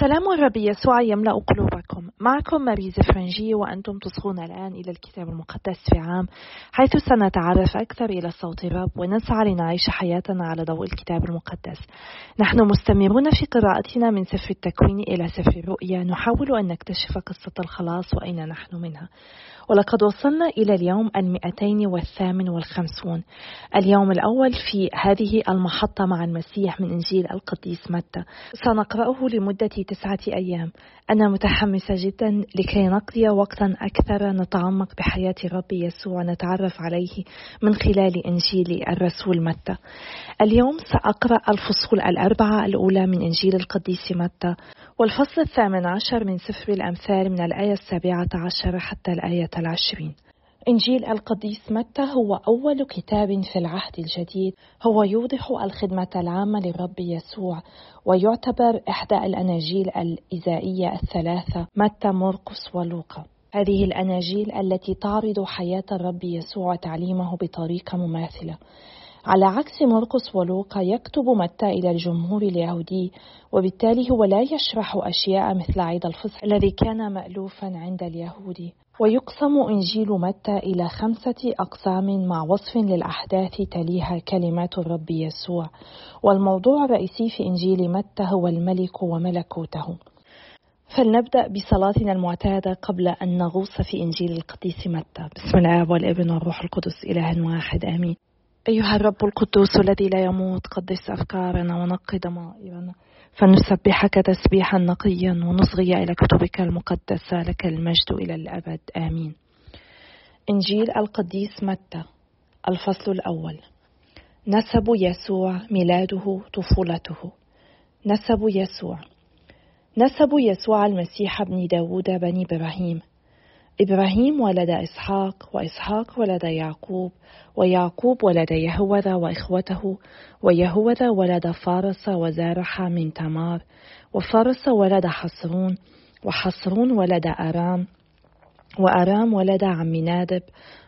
سلام الرب يسوع يملأ قلوبكم. معكم ماريزا فرنجي وأنتم تصغون الآن إلى الكتاب المقدس في عام حيث سنتعرف أكثر إلى صوت الرب ونسعى لنعيش حياتنا على ضوء الكتاب المقدس. نحن مستمرون في قراءتنا من سفر التكوين إلى سفر الرؤيا. نحاول أن نكتشف قصة الخلاص وأين نحن منها. ولقد وصلنا إلى اليوم المئتين والثامن والخمسون. اليوم الأول في هذه المحطة مع المسيح من إنجيل القديس متى. سنقرأه لمدة تسعة أيام. أنا متحمسة جدا لكي نقضي وقتا أكثر نتعمق بحياة الرب يسوع ونتعرف عليه من خلال إنجيل الرسول متى. اليوم سأقرأ الفصول الأربعة الأولى من إنجيل القديس متى والفصل الثامن عشر من سفر الأمثال من الآية السابعة عشر حتى الآية العشرين. إنجيل القديس متى هو أول كتاب في العهد الجديد؟ هو يوضح الخدمة العامة للرب يسوع ويعتبر إحدى الأناجيل الإزائية الثلاثة متى مرقس ولوقا. هذه الأناجيل التي تعرض حياة الرب يسوع وتعليمه بطريقة مماثلة. على عكس مرقس ولوقا يكتب متى إلى الجمهور اليهودي وبالتالي هو لا يشرح أشياء مثل عيد الفصح الذي كان مألوفا عند اليهود. ويقسم إنجيل متى إلى خمسة أقسام مع وصف للأحداث تليها كلمات الرب يسوع. والموضوع الرئيسي في إنجيل متى هو الملك وملكوته. فلنبدأ بصلاتنا المعتادة قبل أن نغوص في إنجيل القديس متى. بسم الله والابن والروح القدس إله واحد آمين. أيها الرب القدوس الذي لا يموت قدس أفكارنا ونقي ضمائرنا فنسبحك تسبيحا نقيا ونصغي إلى كتبك المقدسة لك المجد إلى الأبد. آمين. إنجيل القديس متى؟ الفصل الأول. نسب يسوع ميلاده طفولته. نسب يسوع. نسب يسوع المسيح ابن داود بني إبراهيم. إبراهيم ولد إسحاق وإسحاق ولد يعقوب ويعقوب ولد يهوذا وإخوته ويهوذا ولد فارس وزارح من تمار وفارس ولد حصرون وحصرون ولد أرام وأرام ولد عم نادب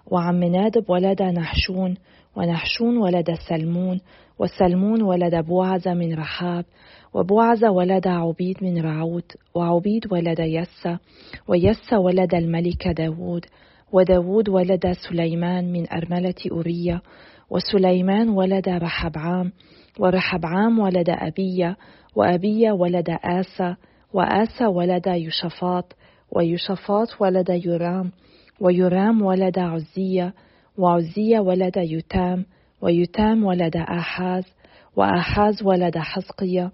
وعم نادب ولد نحشون ونحشون ولد سلمون وسلمون ولد بوعز من رحاب وبوعز ولد عبيد من رعود وعبيد ولد يسى ويسى ولد الملك داود وداود ولد سليمان من أرملة أورية وسليمان ولد رحبعام ورحبعام ولد أبية وأبية ولد آسى وآسى ولد يشفاط ويشفاط ولد يرام ويرام ولد عزية وعزية ولد يتام ويتام ولد آحاز وآحاز ولد حزقية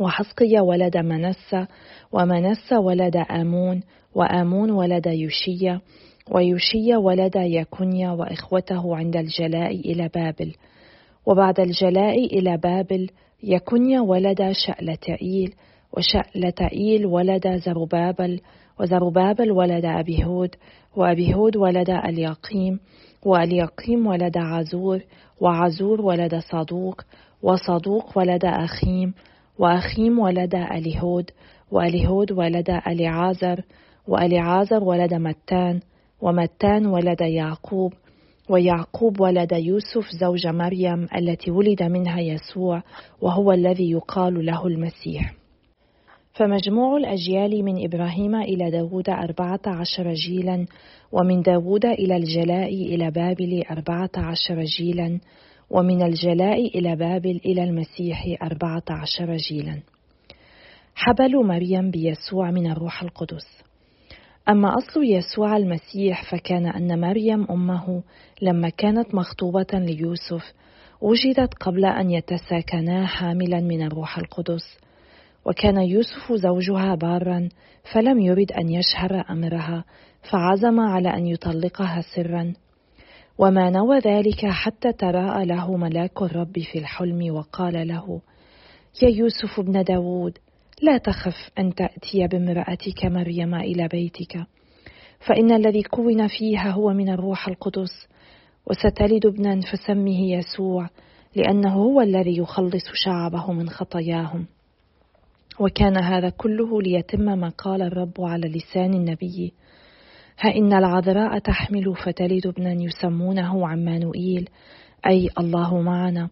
وحزقية ولد منسى ومنسى ولد آمون وآمون ولد يوشية ويوشية ولد يكونيا وإخوته عند الجلاء إلى بابل. وبعد الجلاء إلى بابل يكونيا ولد شألتائيل وشألتائيل ولد زربابل وزربابل ولد أبيهود وأبيهود ولد اليقيم واليقيم ولد عزور وعزور ولد صدوق وصدوق ولد أخيم وأخيم ولد أليهود وأليهود ولد أليعازر وأليعازر ولد متان ومتان ولد يعقوب ويعقوب ولد يوسف زوج مريم التي ولد منها يسوع وهو الذي يقال له المسيح. فمجموع الأجيال من إبراهيم إلى داود أربعة عشر جيلا ومن داود إلى الجلاء إلى بابل أربعة عشر جيلا ومن الجلاء إلى بابل إلى المسيح أربعة عشر جيلا. حبل مريم بيسوع من الروح القدس. أما أصل يسوع المسيح فكان أن مريم أمه لما كانت مخطوبة ليوسف وجدت قبل أن يتساكنا حاملا من الروح القدس. وكان يوسف زوجها بارا فلم يرد أن يشهر أمرها فعزم على أن يطلقها سرا. وما نوى ذلك حتى تراءى له ملاك الرب في الحلم وقال له يا يوسف ابن داود لا تخف أن تأتي بامرأتك مريم إلى بيتك فإن الذي كون فيها هو من الروح القدس وستلد ابنا فسمه يسوع لأنه هو الذي يخلص شعبه من خطاياهم. وكان هذا كله ليتم ما قال الرب على لسان النبي. ها إن العذراء تحمل فتلد ابنا يسمونه عمانوئيل. أي الله معنا.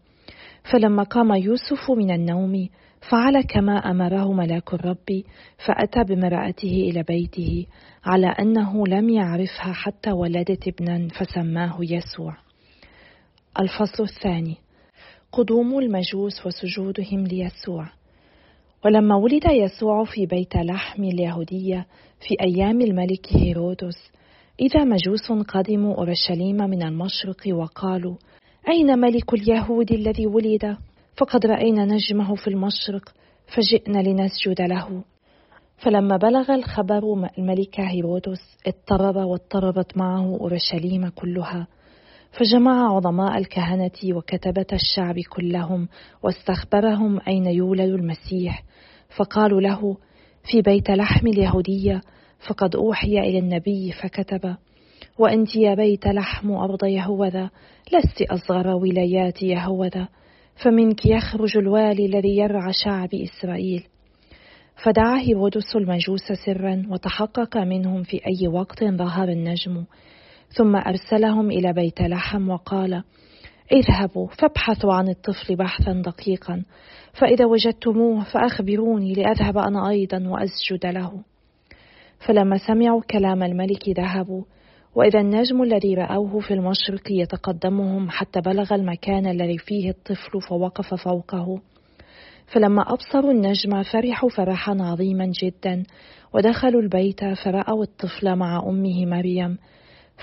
فلما قام يوسف من النوم فعل كما أمره ملاك الرب فأتى بامرأته إلى بيته على أنه لم يعرفها حتى ولدت ابنا فسماه يسوع. الفصل الثاني قدوم المجوس وسجودهم ليسوع. ولما ولد يسوع في بيت لحم اليهودية في أيام الملك هيرودس إذا مجوس قدموا أورشليم من المشرق وقالوا أين ملك اليهود الذي ولد؟ فقد رأينا نجمه في المشرق فجئنا لنسجد له فلما بلغ الخبر الملك هيرودس اضطرب واضطربت معه أورشليم كلها فجمع عظماء الكهنة وكتبة الشعب كلهم واستخبرهم أين يولد المسيح. فقالوا له في بيت لحم اليهودية فقد أوحي إلى النبي فكتب وأنت يا بيت لحم أرض يهوذا لست أصغر ولايات يهوذا فمنك يخرج الوالي الذي يرعى شعب إسرائيل. فدعا هيرودس المجوس سرا وتحقق منهم في أي وقت ظهر النجم. ثم أرسلهم إلى بيت لحم وقال اذهبوا فابحثوا عن الطفل بحثا دقيقا فإذا وجدتموه فأخبروني لأذهب أنا أيضا وأسجد له. فلما سمعوا كلام الملك ذهبوا وإذا النجم الذي رأوه في المشرق يتقدمهم حتى بلغ المكان الذي فيه الطفل فوقف فوقه. فلما أبصروا النجم فرحوا فرحا عظيما جدا ودخلوا البيت فرأوا الطفل مع أمه مريم.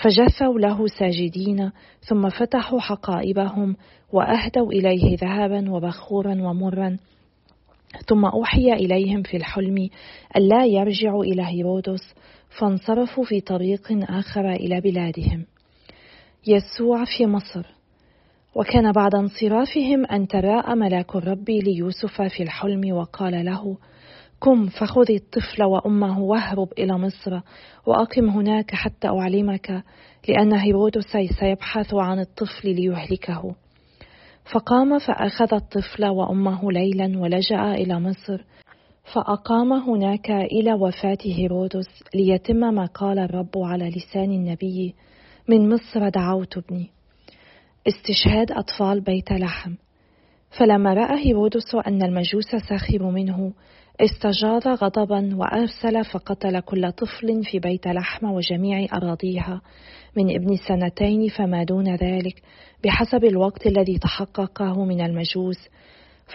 فجثوا له ساجدين ثم فتحوا حقائبهم وأهدوا إليه ذهبا وبخورا ومرا. ثم أوحي إليهم في الحلم الا يرجعوا إلى هيرودس فانصرفوا في طريق آخر إلى بلادهم. يسوع في مصر. وكان بعد انصرافهم أن تراءى ملاك الرب ليوسف في الحلم وقال له قم فخذ الطفل وأمه واهرب إلى مصر وأقم هناك حتى أعلمك لأن هيرودس سيبحث عن الطفل ليهلكه. فقام فأخذ الطفل وأمه ليلا ولجأ إلى مصر. فأقام هناك إلى وفاة هيرودس ليتم ما قال الرب على لسان النبي من مصر دعوت ابني. استشهاد أطفال بيت لحم. فلما رأى هيرودس أن المجوس سخروا منه استجار غضبا وأرسل فقتل كل طفل في بيت لحم وجميع أراضيها من ابن سنتين فما دون ذلك بحسب الوقت الذي تحققه من المجوس.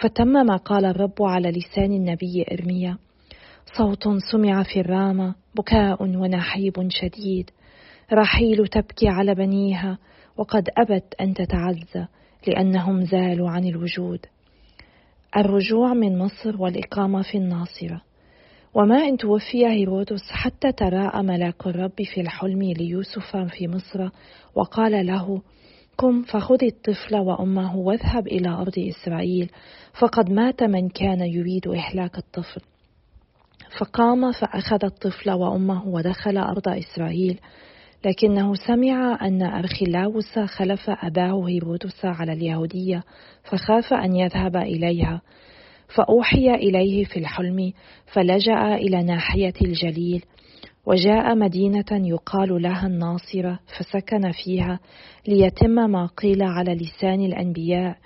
فتم ما قال الرب على لسان النبي إرميا. صوت سمع في الرامة بكاء ونحيب شديد. رحيل تبكي على بنيها وقد أبت أن تتعزى لأنهم زالوا عن الوجود. الرجوع من مصر والإقامة في الناصرة. وما إن توفي هيرودس حتى تراءى ملاك الرب في الحلم ليوسف في مصر وقال له قم فخذ الطفل وأمه واذهب إلى أرض إسرائيل فقد مات من كان يريد إهلاك الطفل. فقام فأخذ الطفل وأمه ودخل أرض إسرائيل. لكنه سمع أن أرخلاوس خلف أباه هيرودس على اليهودية فخاف أن يذهب إليها. فأوحي إليه في الحلم فلجأ إلى ناحية الجليل وجاء مدينة يقال لها الناصرة فسكن فيها ليتم ما قيل على لسان الأنبياء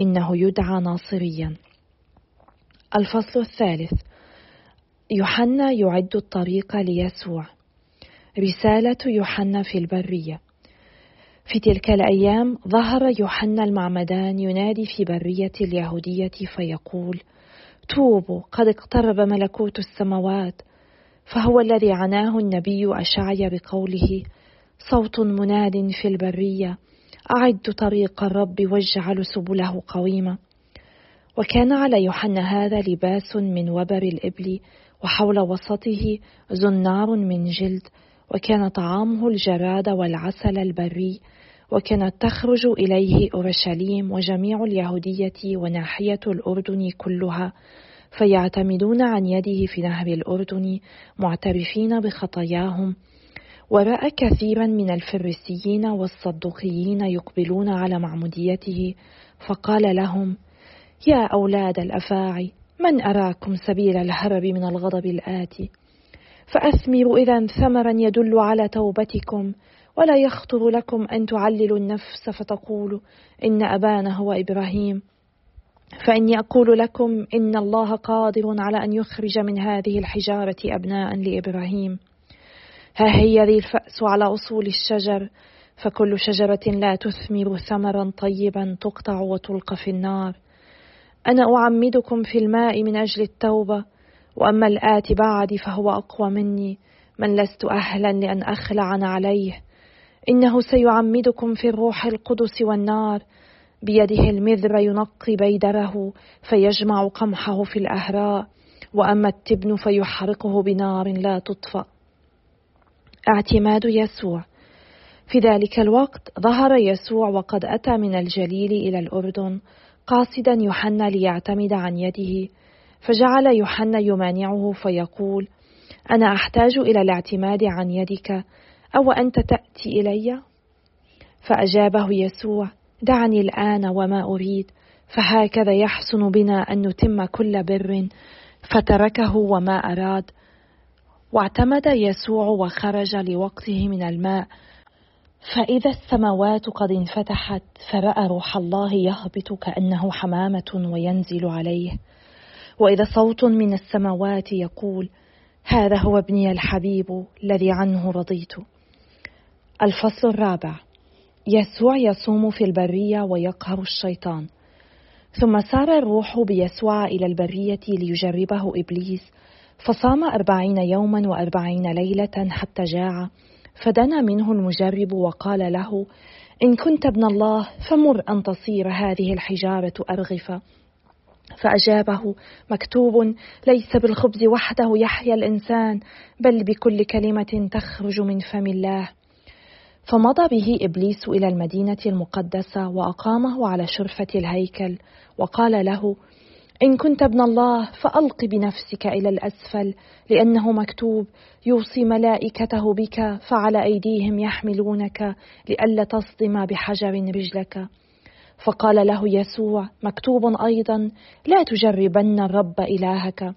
إنه يدعى ناصريا. الفصل الثالث. يوحنا يعد الطريق ليسوع. رسالة يوحنا في البرية. في تلك الأيام ظهر يوحنا المعمدان ينادي في برية اليهودية فيقول توبوا قد اقترب ملكوت السماوات فهو الذي عناه النبي أشعي بقوله صوت مناد في البرية أعد طريق الرب واجعل سبله قويمة. وكان على يوحنا هذا لباس من وبر الإبل وحول وسطه زنار من جلد وكان طعامه الجراد والعسل البري وكانت تخرج إليه أورشليم وجميع اليهودية وناحية الأردن كلها فيعتمدون عن يده في نهر الأردن معترفين بخطاياهم. ورأى كثيرا من الفريسيين والصدوقيين يقبلون على معموديته فقال لهم يا أولاد الأفاعي من أراكم سبيل الهرب من الغضب الآتي؟ فأثمروا إذا ثمرا يدل على توبتكم ولا يخطر لكم أن تعللوا النفس فتقولوا إن أبانا هو إبراهيم. فإني أقول لكم إن الله قادر على أن يخرج من هذه الحجارة أبناء لإبراهيم. ها هي ذي الفأس على أصول الشجر فكل شجرة لا تثمر ثمرا طيبا تقطع وتلقى في النار. أنا أعمدكم في الماء من أجل التوبة وأما الآتي بعدي فهو أقوى مني. من لست أهلا لأن أخلع عليه. إنه سيعمدكم في الروح القدس والنار. بيده المذر ينقي بيدره فيجمع قمحه في الأهراء. وأما التبن فيحرقه بنار لا تطفأ. اعتماد يسوع. في ذلك الوقت ظهر يسوع وقد أتى من الجليل إلى الأردن. قاصدا يوحنا ليعتمد عن يده. فجعل يوحنا يمانعه فيقول أنا أحتاج إلى الاعتماد عن يدك أو أنت تأتي إلي؟ فأجابه يسوع دعني الآن وما أريد. فهكذا يحسن بنا أن نتم كل بر فتركه وما أراد. واعتمد يسوع وخرج لوقته من الماء. فإذا السماوات قد انفتحت فرأى روح الله يهبط كأنه حمامة وينزل عليه. وإذا صوت من السماوات يقول هذا هو ابني الحبيب الذي عنه رضيت. الفصل الرابع. يسوع يصوم في البرية ويقهر الشيطان. ثم سار الروح بيسوع إلى البرية ليجربه إبليس فصام أربعين يوما وأربعين ليلة حتى جاع فدنا منه المجرب وقال له إن كنت ابن الله فمر أن تصير هذه الحجارة أرغفة. فأجابه مكتوب ليس بالخبز وحده يحيا الإنسان بل بكل كلمة تخرج من فم الله. فمضى به إبليس إلى المدينة المقدسة وأقامه على شرفة الهيكل وقال له إن كنت ابن الله فألق بنفسك إلى الأسفل لأنه مكتوب يوصي ملائكته بك فعلى أيديهم يحملونك لئلا تصدم بحجر رجلك. فقال له يسوع مكتوب أيضا لا تجربن الرب إلهك.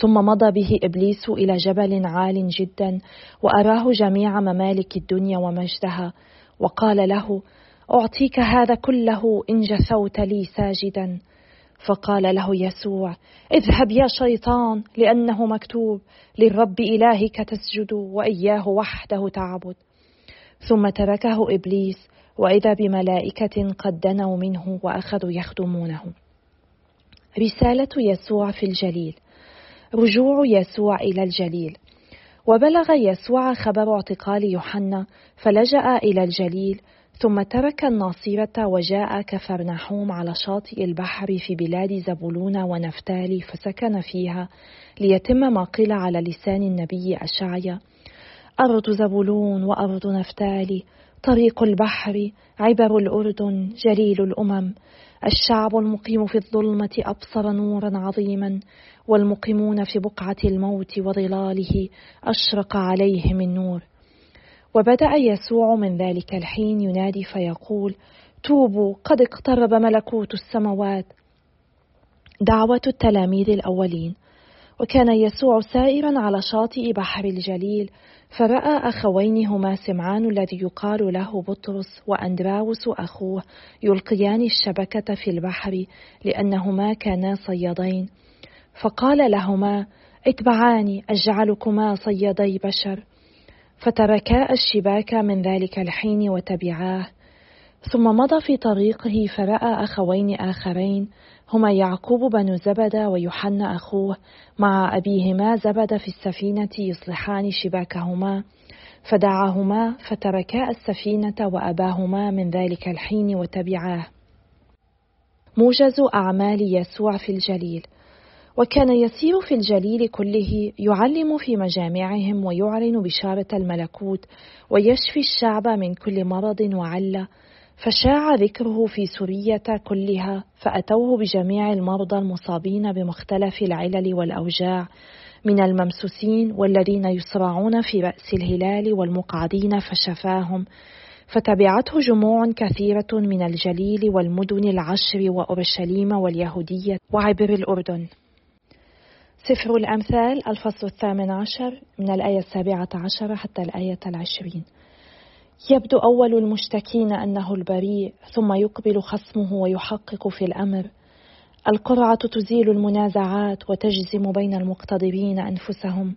ثم مضى به إبليس إلى جبل عال جدا وأراه جميع ممالك الدنيا ومجدها. وقال له أعطيك هذا كله إن جثوت لي ساجدا. فقال له يسوع اذهب يا شيطان لأنه مكتوب للرب إلهك تسجد وإياه وحده تعبد. ثم تركه إبليس وإذا بملائكة قد دنوا منه وأخذوا يخدمونه. رسالة يسوع في الجليل. رجوع يسوع إلى الجليل. وبلغ يسوع خبر اعتقال يوحنا فلجأ إلى الجليل ثم ترك الناصرة وجاء كفرنحوم على شاطئ البحر في بلاد زبولون ونفتالي فسكن فيها ليتم ما قيل على لسان النبي أشعيا. أرض زبولون وأرض نفتالي طريق البحر عبر الأردن جليل الأمم. الشعب المقيم في الظلمة أبصر نورا عظيما والمقيمون في بقعة الموت وظلاله أشرق عليهم النور وبدأ يسوع من ذلك الحين ينادي فيقول توبوا قد اقترب ملكوت السماوات. دعوة التلاميذ الأولين. وكان يسوع سائرا على شاطئ بحر الجليل فرأى أخوين هما سمعان الذي يقال له بطرس وأندراوس أخوه يلقيان الشبكة في البحر لأنهما كانا صيادين. فقال لهما اتبعاني أجعلكما صيادي بشر. فتركا الشباك من ذلك الحين وتبعاه. ثم مضى في طريقه فرأى أخوين آخرين هما يعقوب بن زبد ويوحنا أخوه مع أبيهما زبد في السفينة يصلحان شباكهما فدعاهما فتركا السفينة وأباهما من ذلك الحين وتبعاه. موجز أعمال يسوع في الجليل. وكان يسير في الجليل كله يعلم في مجامعهم ويعلن بشارة الملكوت ويشفي الشعب من كل مرض وعلة فشاع ذكره في سورية كلها فأتوه بجميع المرضى المصابين بمختلف العلل والأوجاع من الممسوسين والذين يصرعون في رأس الهلال والمقعدين فشفاهم فتبعته جموع كثيرة من الجليل والمدن العشر وأورشليم واليهودية وعبر الأردن. سفر الأمثال الفصل الثامن عشر من الآية السابعة عشر حتى الآية العشرين. يبدو أول المشتكين أنه البريء ثم يقبل خصمه ويحقق في الأمر. القرعة تزيل المنازعات وتجزم بين المقتدرين أنفسهم.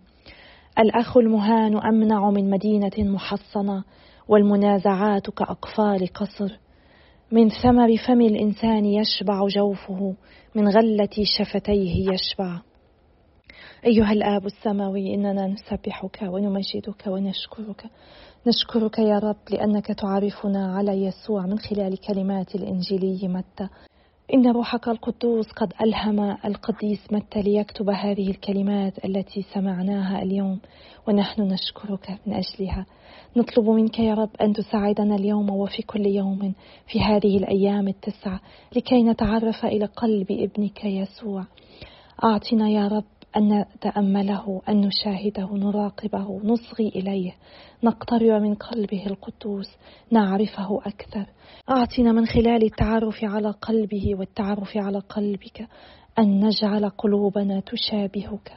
الأخ المهان أمنع من مدينة محصنة والمنازعات كأقفال قصر. من ثمر فم الإنسان يشبع جوفه من غلة شفتيه يشبع. أيها الآب السماوي إننا نسبحك ونمجدك ونشكرك. نشكرك يا رب لأنك تعرفنا على يسوع من خلال كلمات الإنجيلي متى. إن روحك القدوس قد ألهم القديس متى ليكتب هذه الكلمات التي سمعناها اليوم ونحن نشكرك من أجلها. نطلب منك يا رب أن تساعدنا اليوم وفي كل يوم في هذه الأيام التسعة لكي نتعرف إلى قلب ابنك يسوع. أعطنا يا رب أن نتأمله أن نشاهده نراقبه نصغي إليه نقترب من قلبه القدوس نعرفه أكثر. أعطنا من خلال التعرف على قلبه والتعرف على قلبك أن نجعل قلوبنا تشابهك.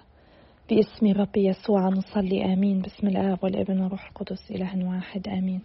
باسم رب يسوع نصلي آمين. باسم الآب والابن والروح القدس إله واحد آمين.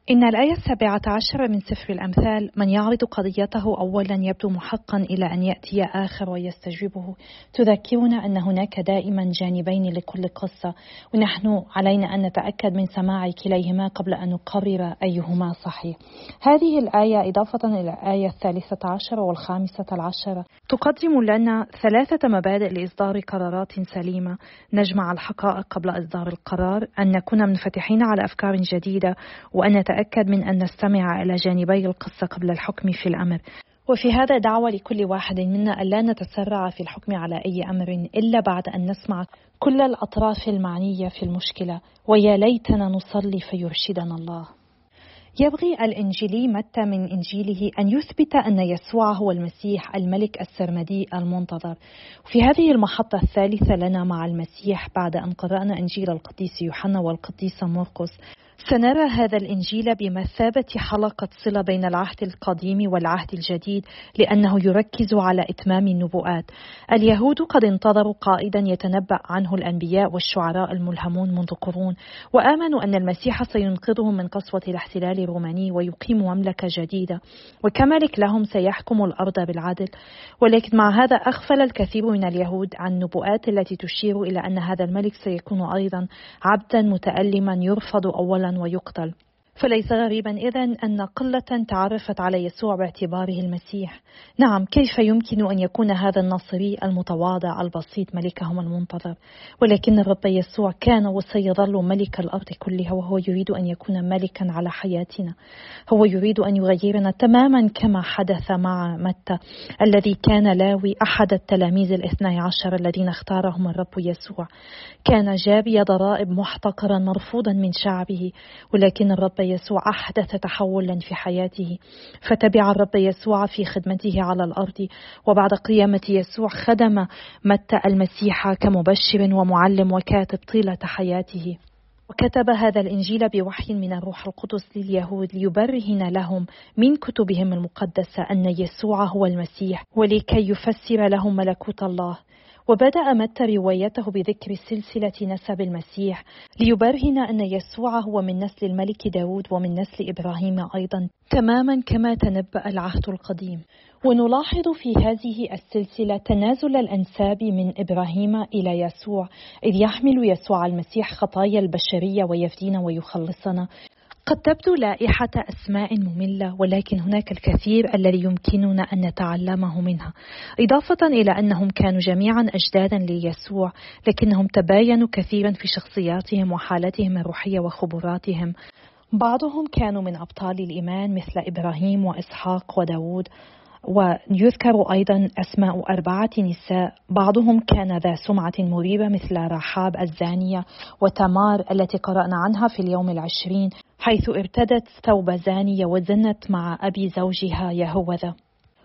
إن الآية السابعة عشر من سفر الأمثال من يعرض قضيته أولا يبدو محقا إلى أن يأتي آخر ويستجيبه. تذكرنا أن هناك دائما جانبين لكل قصة. ونحن علينا أن نتأكد من سماع كليهما قبل أن نقرر أيهما صحيح. هذه الآية إضافة إلى الآية الثالثة عشر والخامسة العشرة تقدم لنا ثلاثة مبادئ لإصدار قرارات سليمة. نجمع الحقائق قبل إصدار القرار أن نكون منفتحين على أفكار جديدة وأن نتأكد من أن نستمع إلى جانبي القصة قبل الحكم في الأمر. وفي هذا دعوة لكل واحد منا ألا نتسرع في الحكم على أي أمر إلا بعد أن نسمع كل الأطراف المعنية في المشكلة. ويا ليتنا نصلي فيرشدنا الله. يبغي الإنجيلي متى من إنجيله أن يثبت أن يسوع هو المسيح الملك السرمدي المنتظر. في هذه المحطة الثالثة لنا مع المسيح بعد أن قرأنا إنجيل القديس يوحنا والقديس مرقس. سنرى هذا الإنجيل بمثابة حلقة صلة بين العهد القديم والعهد الجديد لأنه يركز على إتمام النبوءات. اليهود قد انتظروا قائدا يتنبأ عنه الأنبياء والشعراء الملهمون منذ قرون وآمنوا أن المسيح سينقذهم من قسوة الاحتلال الروماني ويقيم مملكة جديدة. وكملك لهم سيحكم الأرض بالعدل. ولكن مع هذا أغفل الكثير من اليهود عن النبوءات التي تشير إلى أن هذا الملك سيكون أيضا عبدا متألما يرفض ويقتل. فليس غريبا إذا أن قلة تعرفت على يسوع باعتباره المسيح. نعم كيف يمكن أن يكون هذا الناصري المتواضع البسيط ملكهم المنتظر؟ ولكن الرب يسوع كان وسيظل ملك الأرض كلها وهو يريد أن يكون ملكا على حياتنا. هو يريد أن يغيرنا تماما كما حدث مع متى الذي كان لاوي أحد التلاميذ الاثني عشر الذين اختارهم الرب يسوع. كان جابي ضرائب محتقرا مرفوضا من شعبه ولكن الرب يسوع أحدث تحولا في حياته فتبع الرب يسوع في خدمته على الأرض وبعد قيامة يسوع خدم متى المسيح كمبشر ومعلم وكاتب طيلة حياته. وكتب هذا الإنجيل بوحي من الروح القدس لليهود ليبرهن لهم من كتبهم المقدسة أن يسوع هو المسيح ولكي يفسر لهم ملكوت الله. وبدأ متى روايته بذكر سلسلة نسب المسيح ليبرهن أن يسوع هو من نسل الملك داود ومن نسل إبراهيم أيضا تماما كما تنبأ العهد القديم. ونلاحظ في هذه السلسلة تنازل الأنساب من إبراهيم إلى يسوع إذ يحمل يسوع المسيح خطايا البشرية ويفدينا ويخلصنا. قد تبدو لائحة أسماء مملة ولكن هناك الكثير الذي يمكننا أن نتعلمه منها. إضافة إلى أنهم كانوا جميعا أجدادا ليسوع لكنهم تباينوا كثيرا في شخصياتهم وحالتهم الروحية وخبراتهم. بعضهم كانوا من أبطال الإيمان مثل إبراهيم وإسحاق وداود. ويذكر أيضا أسماء أربعة نساء بعضهم كان ذا سمعة مريبة مثل رحاب الزانية وتمار التي قرأنا عنها في اليوم العشرين حيث ارتدت ثوب زانية وزنت مع أبي زوجها يهوذا.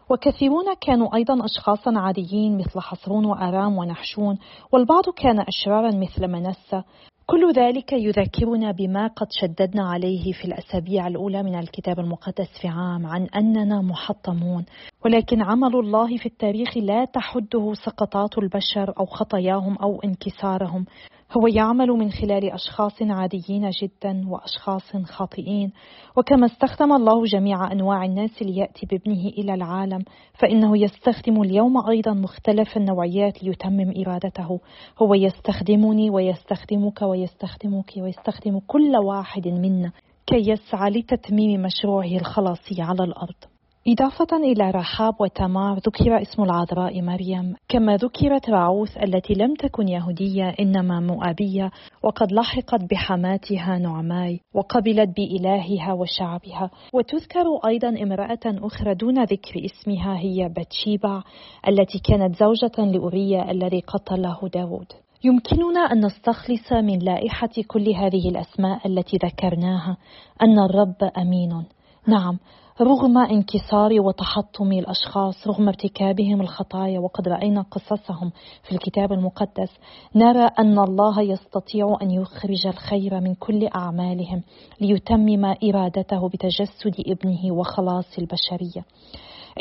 وكثيرون كانوا أيضا أشخاصا عاديين مثل حصرون وآرام ونحشون والبعض كان أشرارا مثل منسى. كل ذلك يذكرنا بما قد شددنا عليه في الأسابيع الأولى من الكتاب المقدس في عام عن أننا محطمون. ولكن عمل الله في التاريخ لا تحده سقطات البشر أو خطاياهم أو انكسارهم. هو يعمل من خلال أشخاص عاديين جدا وأشخاص خاطئين. وكما استخدم الله جميع أنواع الناس ليأتي بابنه إلى العالم فإنه يستخدم اليوم أيضا مختلف النوعيات ليتمم إرادته. هو يستخدمني ويستخدمك ويستخدمك ويستخدم كل واحد منا كي يسعى لتتميم مشروعه الخلاصي على الأرض. إضافة إلى رحاب وتمار ذكر اسم العذراء مريم. كما ذكرت راعوث التي لم تكن يهودية إنما مؤابية وقد لحقت بحماتها نعماي وقبلت بإلهها وشعبها. وتذكر أيضا امرأة أخرى دون ذكر اسمها هي بتشيبع التي كانت زوجة لأوريا الذي قتله داود. يمكننا أن نستخلص من لائحة كل هذه الأسماء التي ذكرناها. أن الرب أمين. نعم رغم انكسار وتحطم الأشخاص رغم ارتكابهم الخطايا وقد رأينا قصصهم في الكتاب المقدس نرى أن الله يستطيع أن يخرج الخير من كل أعمالهم ليتمم إرادته بتجسد ابنه وخلاص البشرية.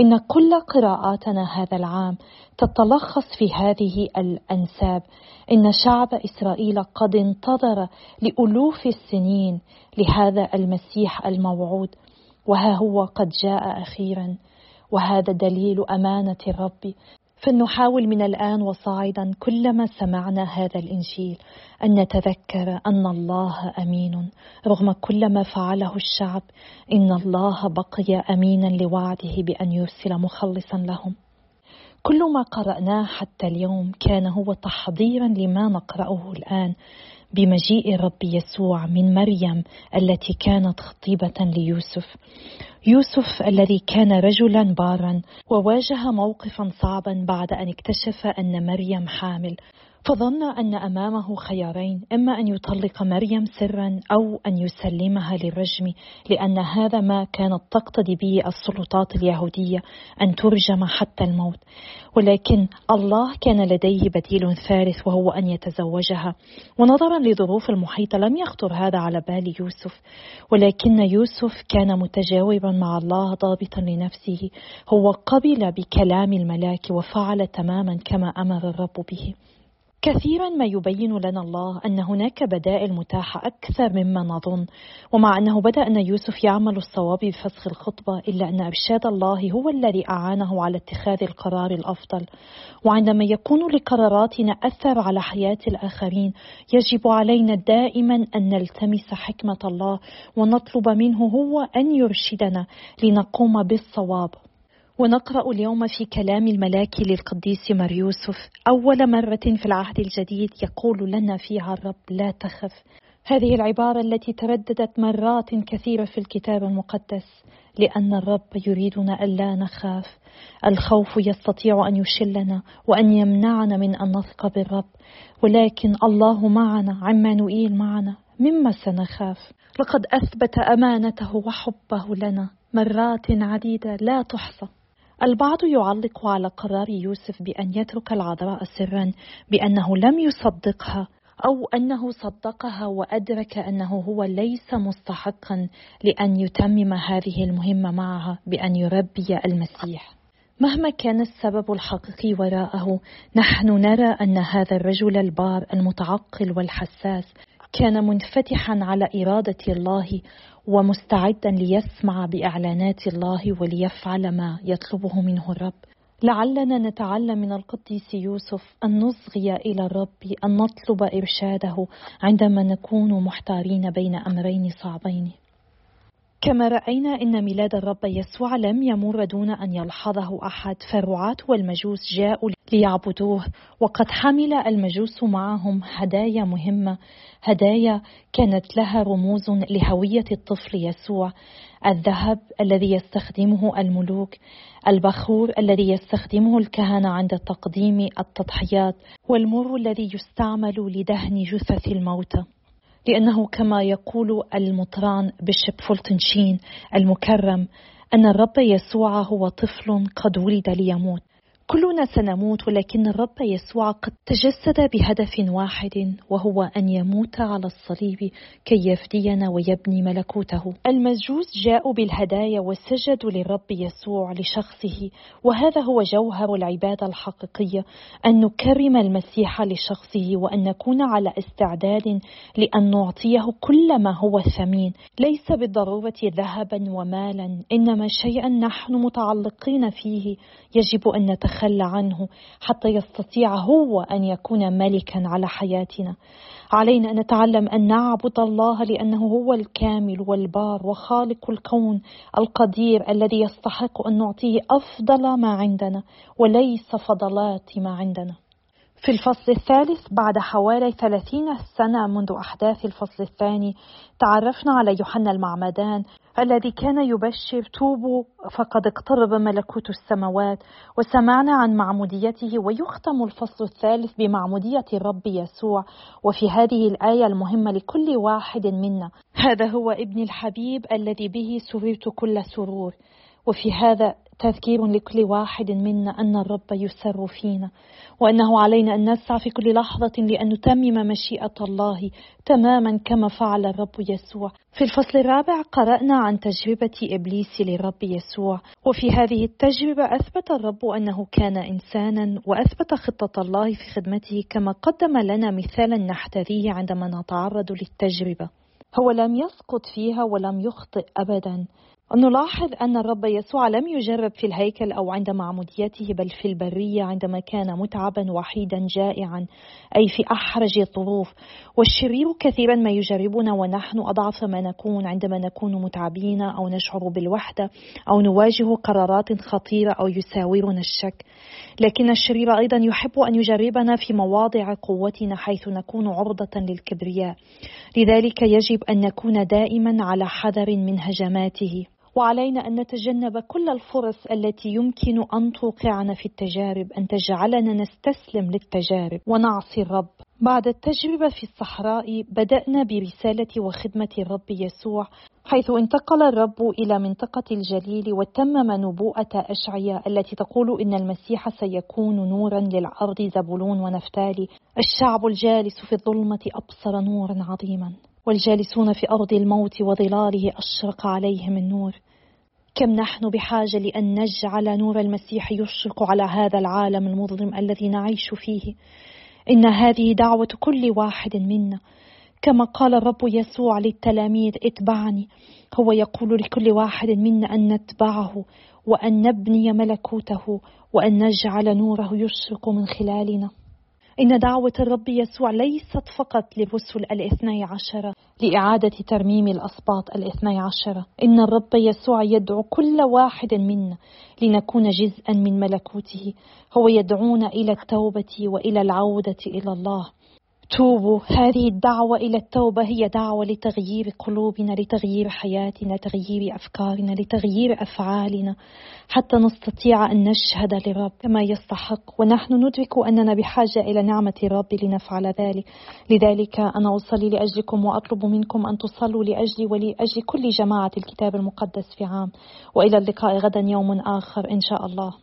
إن كل قراءاتنا هذا العام تتلخص في هذه الأنساب. إن شعب إسرائيل قد انتظر لألوف السنين لهذا المسيح الموعود. وها هو قد جاء أخيرا وهذا دليل أمانة الرب. فلنحاول من الآن وصاعدا كلما سمعنا هذا الإنجيل أن نتذكر أن الله أمين. رغم كل ما فعله الشعب إن الله بقي امينا لوعده بأن يرسل مخلصا لهم. كل ما قرأناه حتى اليوم كان هو تحضيرا لما نقرأه الآن. بمجيء الرب يسوع من مريم التي كانت خطيبة ليوسف. يوسف الذي كان رجلا بارا وواجه موقفا صعبا بعد أن اكتشف أن مريم حامل. فظن أن أمامه خيارين إما أن يطلق مريم سرا أو أن يسلمها للرجم لأن هذا ما كانت تقتضي به السلطات اليهودية أن ترجم حتى الموت. ولكن الله كان لديه بديل ثالث وهو أن يتزوجها. ونظرا لظروف المحيط لم يخطر هذا على بال يوسف. ولكن يوسف كان متجاوبا مع الله ضابطا لنفسه. هو قبل بكلام الملاك وفعل تماما كما أمر الرب به. كثيرا ما يبين لنا الله أن هناك بدائل متاحة أكثر مما نظن ومع أنه بدأ أن يوسف يعمل الصواب بفسخ الخطبة إلا أن إرشاد الله هو الذي أعانه على اتخاذ القرار الأفضل. وعندما يكون لقراراتنا أثر على حياة الآخرين يجب علينا دائما أن نلتمس حكمة الله ونطلب منه هو أن يرشدنا لنقوم بالصواب. ونقرأ اليوم في كلام الملاك للقديس مريوسف أول مرة في العهد الجديد يقول لنا فيها الرب لا تخف. هذه العبارة التي ترددت مرات كثيرة في الكتاب المقدس لأن الرب يريدنا ألا نخاف. الخوف يستطيع أن يشلنا وأن يمنعنا من أن نثق بالرب. ولكن الله معنا عمانوئيل معنا. مما سنخاف؟ لقد أثبت أمانته وحبه لنا مرات عديدة. لا تحصى. البعض يعلق على قرار يوسف بأن يترك العذراء سرا بأنه لم يصدقها أو أنه صدقها وأدرك أنه هو ليس مستحقا لأن يتمم هذه المهمة معها بأن يربي المسيح. مهما كان السبب الحقيقي وراءه، نحن نرى أن هذا الرجل البار المتعقل والحساس كان منفتحا على إرادة الله ومستعدا ليسمع بإعلانات الله وليفعل ما يطلبه منه الرب. لعلنا نتعلم من القديس يوسف أن نصغي إلى الرب أن نطلب إرشاده عندما نكون محتارين بين أمرين صعبين. كما رأينا إن ميلاد الرب يسوع لم يمر دون أن يلحظه أحد فالرعاة والمجوس جاءوا ليعبدوه وقد حمل المجوس معهم هدايا مهمة. هدايا كانت لها رموز لهوية الطفل يسوع الذهب الذي يستخدمه الملوك البخور الذي يستخدمه الكهنة عند تقديم التضحيات والمر الذي يستعمل لدهن جثث الموتى. لأنه كما يقول المطران بشب فولتنشين المكرم أن الرب يسوع هو طفل قد ولد ليموت. كلنا سنموت ولكن الرب يسوع قد تجسد بهدف واحد وهو أن يموت على الصليب كي يفدينا ويبني ملكوته. المجوس جاءوا بالهدايا وسجدوا للرب يسوع لشخصه وهذا هو جوهر العبادة الحقيقية أن نكرم المسيح لشخصه وأن نكون على استعداد لأن نعطيه كل ما هو ثمين ليس بالضرورة ذهبا ومالا إنما شيئا نحن متعلقين فيه يجب أن نتخذ نتخلى عنه حتى يستطيع هو أن يكون ملكا على حياتنا. علينا أن نتعلم أن نعبد الله لأنه هو الكامل والبار وخالق الكون القدير الذي يستحق أن نعطيه أفضل ما عندنا وليس فضلات ما عندنا. في الفصل الثالث بعد حوالي ثلاثين سنة منذ أحداث الفصل الثاني تعرفنا على يوحنا المعمدان الذي كان يبشر توبوا فقد اقترب ملكوت السماوات وسمعنا عن معموديته ويختم الفصل الثالث بمعمودية الرب يسوع. وفي هذه الآية المهمة لكل واحد منا هذا هو ابن الحبيب الذي به سررت كل سرور. وفي هذا تذكير لكل واحد منا أن الرب يسر فينا وأنه علينا أن نسعى في كل لحظة لأن نتمم مشيئة الله تماما كما فعل الرب يسوع. في الفصل الرابع قرأنا عن تجربة إبليس للرب يسوع وفي هذه التجربة أثبت الرب أنه كان إنسانا وأثبت خطة الله في خدمته كما قدم لنا مثالا نحتذيه عندما نتعرض للتجربة. هو لم يسقط فيها ولم يخطئ أبدا. نلاحظ أن الرب يسوع لم يجرب في الهيكل أو عند معموديته بل في البرية عندما كان متعبا وحيدا جائعا أي في أحرج الظروف. والشرير كثيرا ما يجربنا ونحن أضعف ما نكون عندما نكون متعبين أو نشعر بالوحدة أو نواجه قرارات خطيرة أو يساورنا الشك. لكن الشرير أيضا يحب أن يجربنا في مواضع قوتنا حيث نكون عرضة للكبرياء. لذلك يجب أن نكون دائما على حذر من هجماته. وعلينا أن نتجنب كل الفرص التي يمكن أن توقعنا في التجارب أن تجعلنا نستسلم للتجارب ونعصي الرب. بعد التجربة في الصحراء بدأنا برسالة وخدمة الرب يسوع حيث انتقل الرب إلى منطقة الجليل وتمم نبوءة أشعياء التي تقول إن المسيح سيكون نورا للأرض زبولون ونفتالي. الشعب الجالس في الظلمة أبصر نورا عظيما. والجالسون في أرض الموت وظلاله أشرق عليهم النور كم نحن بحاجة لأن نجعل نور المسيح يشرق على هذا العالم المظلم الذي نعيش فيه. إن هذه دعوة كل واحد منا. كما قال الرب يسوع للتلاميذ اتبعني. هو يقول لكل واحد منا أن نتبعه وأن نبني ملكوته وأن نجعل نوره يشرق من خلالنا. إن دعوة الرب يسوع ليست فقط للرسل الاثني عشر لإعادة ترميم الأسباط الاثني عشر. إن الرب يسوع يدعو كل واحد منا لنكون جزءا من ملكوته. هو يدعونا إلى التوبة وإلى العودة إلى الله. توبوا. هذه الدعوة إلى التوبة هي دعوة لتغيير قلوبنا لتغيير حياتنا تغيير أفكارنا لتغيير أفعالنا. حتى نستطيع أن نشهد لرب كما يستحق. ونحن ندرك أننا بحاجة إلى نعمة الرب لنفعل ذلك. لذلك أنا أصلي لأجلكم وأطلب منكم أن تصلوا لأجلي ولأجل كل جماعة الكتاب المقدس في عام. وإلى اللقاء غدا يوم آخر إن شاء الله.